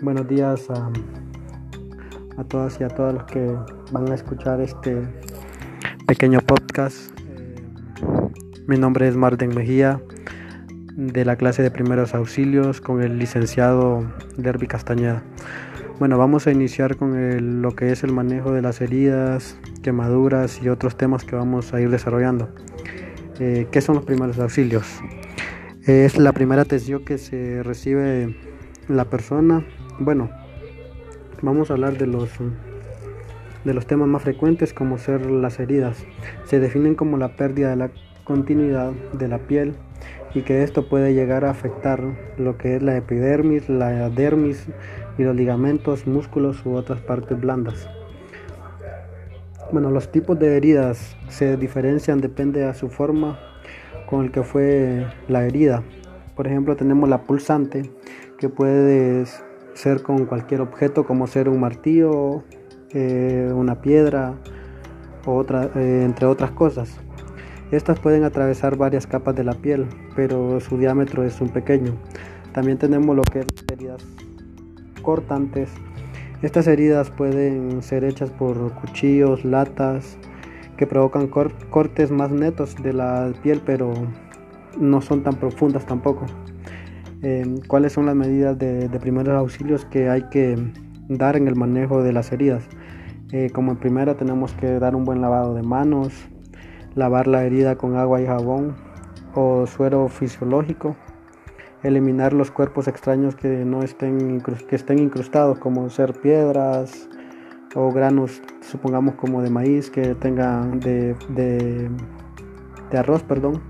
Buenos días a, a, todas y a todos los que van a escuchar este pequeño podcast. Eh, mi nombre es Marden Mejía, de la clase de primeros auxilios con el licenciado Derby Castañeda. Bueno, vamos a iniciar con lo que es el manejo de las heridas, quemaduras y otros temas que vamos a ir desarrollando. Eh, ¿Qué son los primeros auxilios? Es la primera atención que se recibe la persona. Bueno, vamos a hablar de los de los temas más frecuentes como ser las heridas. Se definen como la pérdida de la continuidad de la piel y que esto puede llegar a afectar lo que es la epidermis, la dermis y los ligamentos, músculos u otras partes blandas. Bueno, los tipos de heridas se diferencian depende de su forma con el que fue la herida. Por ejemplo, tenemos la pulsante, que puede ser con cualquier objeto, como ser un martillo, eh, una piedra, otra, eh, entre otras cosas. Estas pueden atravesar varias capas de la piel, pero su diámetro es un pequeño. También tenemos lo que es heridas cortantes. Estas heridas pueden ser hechas por cuchillos, latas, que provocan cortes más netos de la piel, pero no son tan profundas tampoco. Eh, ¿Cuáles son las medidas de, primeros auxilios que hay que dar en el manejo de las heridas? Eh, como en primera tenemos que dar un buen lavado de manos, lavar la herida con agua y jabón o suero fisiológico, eliminar los cuerpos extraños que no estén, que estén incrustados como ser piedras, o granos, supongamos como de maíz que tengan de, de, arroz, perdón.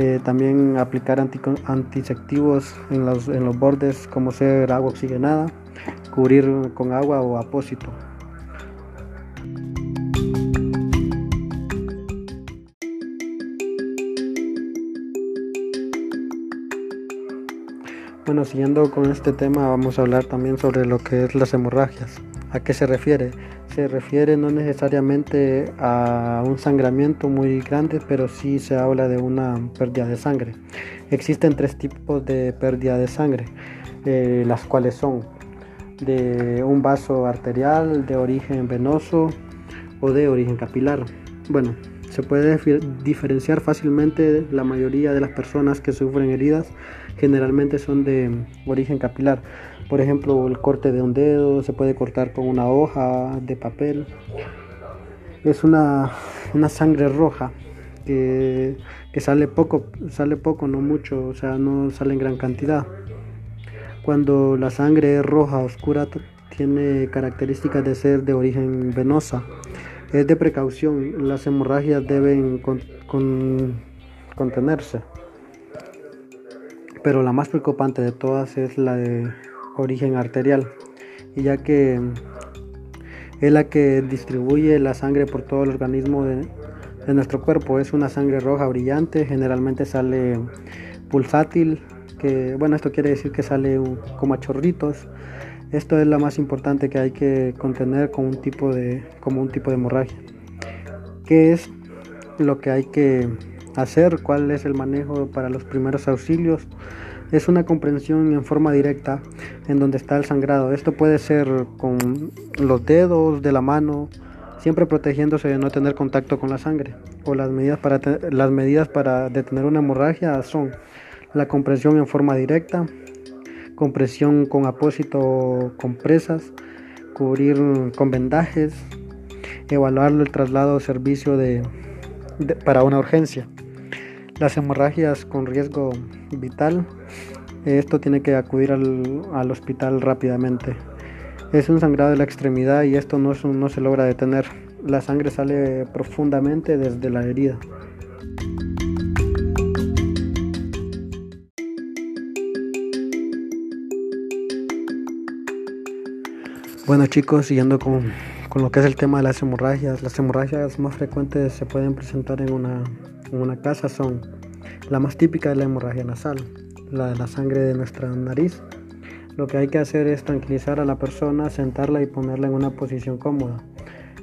Eh, también aplicar antisectivos en los, en los bordes como ser agua oxigenada, cubrir con agua o apósito. Bueno, siguiendo con este tema vamos a hablar también sobre lo que es las hemorragias. ¿A qué se refiere? Se refiere no necesariamente a un sangramiento muy grande, pero sí se habla de una pérdida de sangre. Existen tres tipos de pérdida de sangre, eh, las cuales son de un vaso arterial, de origen venoso o de origen capilar. Bueno, se puede diferenciar fácilmente la mayoría de las personas que sufren heridas generalmente son de origen capilar. Por ejemplo, el corte de un dedo se puede cortar con una hoja de papel. Es una, sangre roja que, sale poco, sale poco, no mucho, o sea, no sale en gran cantidad. Cuando la sangre es roja oscura tiene características de ser de origen venosa. Es de precaución, las hemorragias deben contenerse. Pero la más preocupante de todas es la de origen arterial, y ya que es la que distribuye la sangre por todo el organismo de, nuestro cuerpo. Es una sangre roja brillante, generalmente sale pulsátil, que bueno, esto quiere decir que sale como a chorritos. Esto es la más importante que hay que contener con un tipo de, como un tipo de hemorragia. ¿Qué es lo que hay que hacer? ¿Cuál es el manejo para los primeros auxilios? Es una comprensión en forma directa en donde está el sangrado. Esto puede ser con los dedos de la mano, siempre protegiéndose de no tener contacto con la sangre. O las medidas para, las medidas para detener una hemorragia son la comprensión en forma directa, compresión con apósito compresas, cubrir con vendajes, evaluar el traslado o servicio de, para una urgencia. Las hemorragias con riesgo vital, esto tiene que acudir al, hospital rápidamente. Es un sangrado de la extremidad y esto no, no se logra detener. La sangre sale profundamente desde la herida. Bueno chicos, siguiendo con, con, lo que es el tema de las hemorragias, las hemorragias más frecuentes se pueden presentar en una, en una casa son la más típica es la hemorragia nasal, la de la sangre de nuestra nariz. Lo que hay que hacer es tranquilizar a la persona, sentarla y ponerla en una posición cómoda.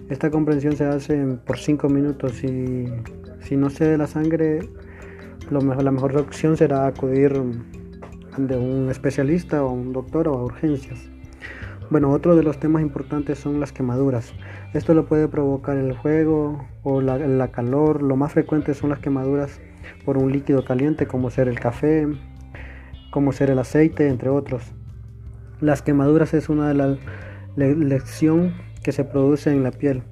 Esta comprensión se hace por 5 minutos y si no se la sangre, lo mejor, la mejor opción será acudir de un especialista o un doctor o a urgencias. Bueno, otro de los temas importantes son las quemaduras. Esto lo puede provocar el fuego o la, calor. Lo más frecuente son las quemaduras por un líquido caliente como ser el café, como ser el aceite, entre otros. Las quemaduras es una de las lecciones que se produce en la piel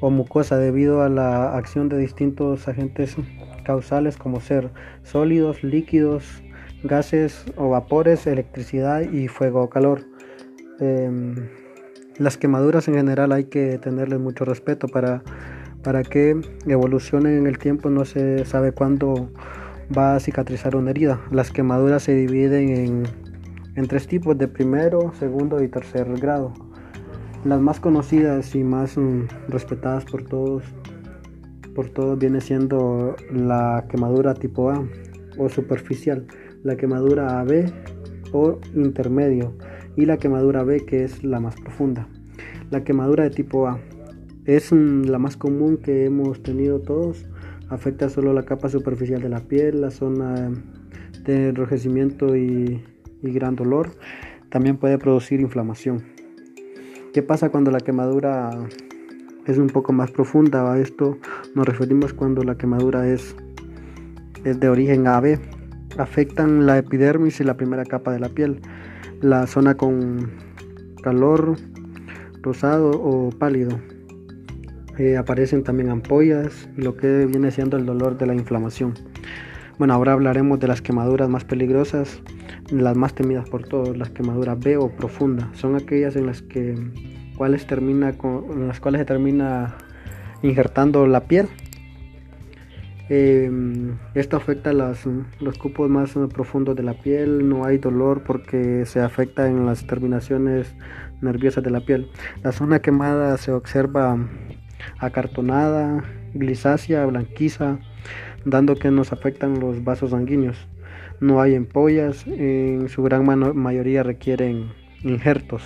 o mucosa debido a la acción de distintos agentes causales como ser sólidos, líquidos, gases o vapores, electricidad y fuego o calor. Em, las quemaduras en general hay que tenerles mucho respeto para, para que evolucionen en el tiempo, no se sabe cuándo va a cicatrizar una herida. Las quemaduras se dividen en, en tres tipos de primero, segundo y tercer grado. Las más conocidas y más mm, respetadas por todos, por todos viene siendo la quemadura tipo A o superficial, la quemadura AB o intermedio y la quemadura B que es la más profunda. La quemadura de tipo A es la más común que hemos tenido todos, afecta solo la capa superficial de la piel, la zona de enrojecimiento y, y gran dolor. También puede producir inflamación. ¿Qué pasa cuando la quemadura es un poco más profunda? A esto nos referimos cuando la quemadura es, es de origen AB. Afectan la epidermis y la primera capa de la piel, la zona con calor, rosado o pálido. Aparecen también ampollas lo que viene siendo el dolor de la inflamación. Bueno, ahora hablaremos de las quemaduras más peligrosas, las más temidas por todos, las quemaduras B o profundas. Son aquellas en las que cuales termina con, las cuales se termina injertando la piel. Em, esto afecta las, los cupos más profundos de la piel, no hay dolor porque se afecta en las terminaciones nerviosas de la piel. La zona quemada se observa acartonada, grisácea, blanquiza, dando que nos afectan los vasos sanguíneos. No hay empollas, en su gran mayoría requieren injertos.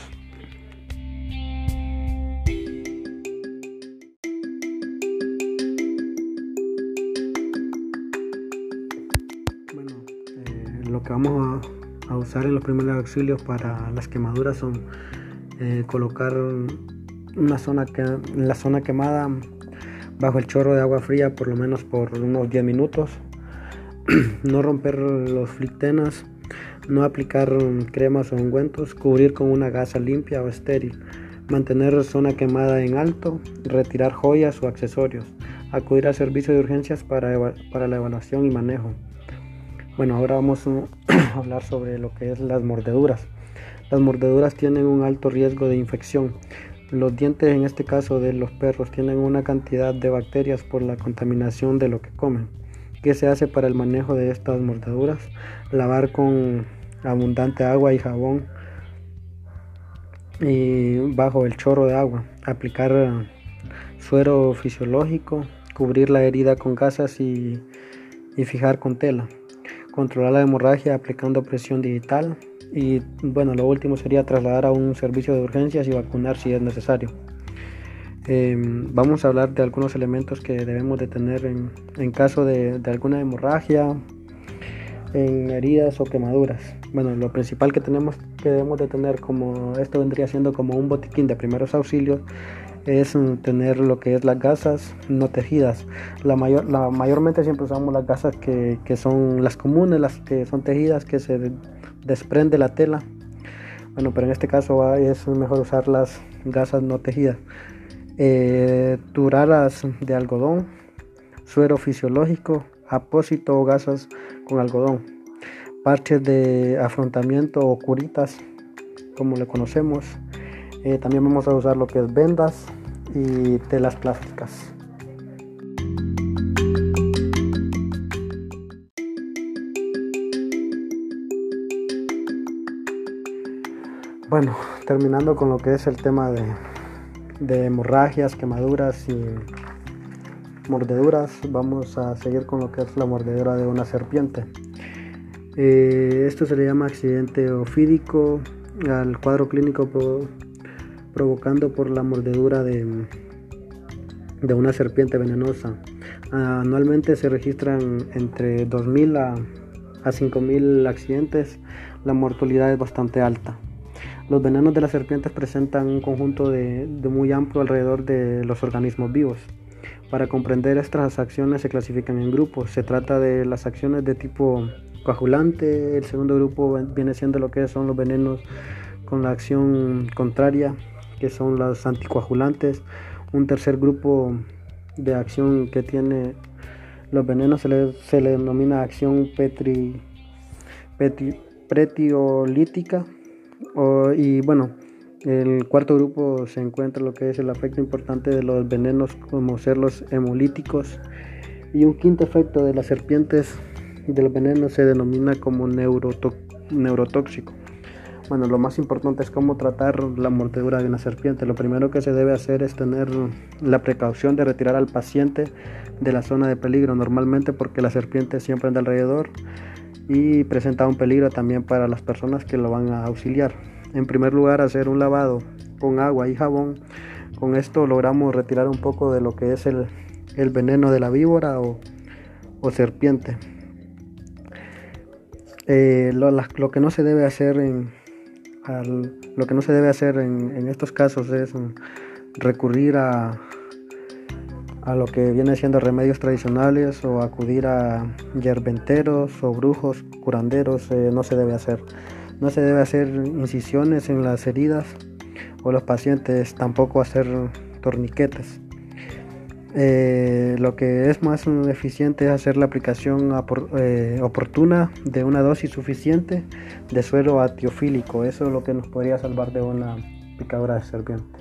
Eh, lo que vamos a, usar en los primeros auxilios para las quemaduras son eh, colocar una zona que, la zona quemada bajo el chorro de agua fría por lo menos por unos 10 minutos. no romper los flictenas, no aplicar cremas o ungüentos, cubrir con una gasa limpia o estéril, mantener zona quemada en alto, retirar joyas o accesorios, acudir al servicio de urgencias para, para la evaluación y manejo. Bueno, ahora vamos a hablar sobre lo que es las mordeduras. Las mordeduras tienen un alto riesgo de infección, los dientes en este caso de los perros tienen una cantidad de bacterias por la contaminación de lo que comen. ¿Qué se hace para el manejo de estas mordeduras? Lavar con abundante agua y jabón y bajo el chorro de agua. Aplicar suero fisiológico, cubrir la herida con gasas y, y fijar con tela. Controlar la hemorragia aplicando presión digital y bueno, lo último sería trasladar a un servicio de urgencias y vacunar si es necesario. Em, vamos a hablar de algunos elementos que debemos de tener en, en caso de, de, alguna hemorragia, en heridas o quemaduras. Bueno, lo principal que tenemos que debemos de tener como esto vendría siendo como un botiquín de primeros auxilios es tener lo que es las gasas no tejidas. La, mayor, la mayormente siempre usamos las gasas que, que son las comunes, las que son tejidas, que se desprende la tela. Bueno, pero en este caso es mejor usar las gasas no tejidas. Eh, duraras de algodón, suero fisiológico, apósito o gasas con algodón, parches de afrontamiento o curitas, como le conocemos. Eh, también vamos a usar lo que es vendas y telas plásticas. Bueno, terminando con lo que es el tema de, hemorragias, quemaduras y mordeduras, vamos a seguir con lo que es la mordedura de una serpiente. Eh, esto se le llama accidente ofídico al cuadro clínico provocando por la mordedura de, de una serpiente venenosa. Anualmente se registran entre 2.000 a, a 5.000 accidentes la mortalidad es bastante alta. Los venenos de las serpientes presentan un conjunto de, muy amplio alrededor de los organismos vivos. Para comprender estas acciones se clasifican en grupos. Se trata de las acciones de tipo coagulante, el segundo grupo viene siendo lo que son los venenos con la acción contraria, que son los anticoagulantes. Un tercer grupo de acción que tiene los venenos se le, se le denomina acción petri, petri, pretiolítica. Y bueno, el cuarto grupo se encuentra lo que es el efecto importante de los venenos como ser los hemolíticos. Y un quinto efecto de las serpientes del veneno se denomina como neurotóxico. Bueno, lo más importante es cómo tratar la mordedura de una serpiente. Lo primero que se debe hacer es tener la precaución de retirar al paciente de la zona de peligro, normalmente porque la serpiente siempre anda alrededor y presenta un peligro también para las personas que lo van a auxiliar. En primer lugar, hacer un lavado con agua y jabón. Con esto logramos retirar un poco de lo que es el, veneno de la víbora o serpiente. Eh, lo, que no se debe hacer en lo que no se debe hacer en, estos casos es mm, recurrir a, a lo que viene siendo remedios tradicionales o acudir a yerbenteros o brujos, curanderos, eh, no se debe hacer. No se debe hacer incisiones en las heridas o los pacientes tampoco hacer torniquetes. Eh, lo que es más eficiente es hacer la aplicación eh, oportuna de una dosis suficiente de suero atiofílico. Eso es lo que nos podría salvar de una picadura de serpiente.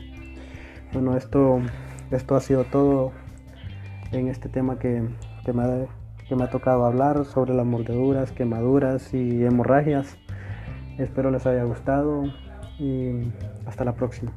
Bueno, esto, esto ha sido todo en este tema que, que, me que me ha tocado hablar sobre las mordeduras, quemaduras y hemorragias. Espero les haya gustado y hasta la próxima.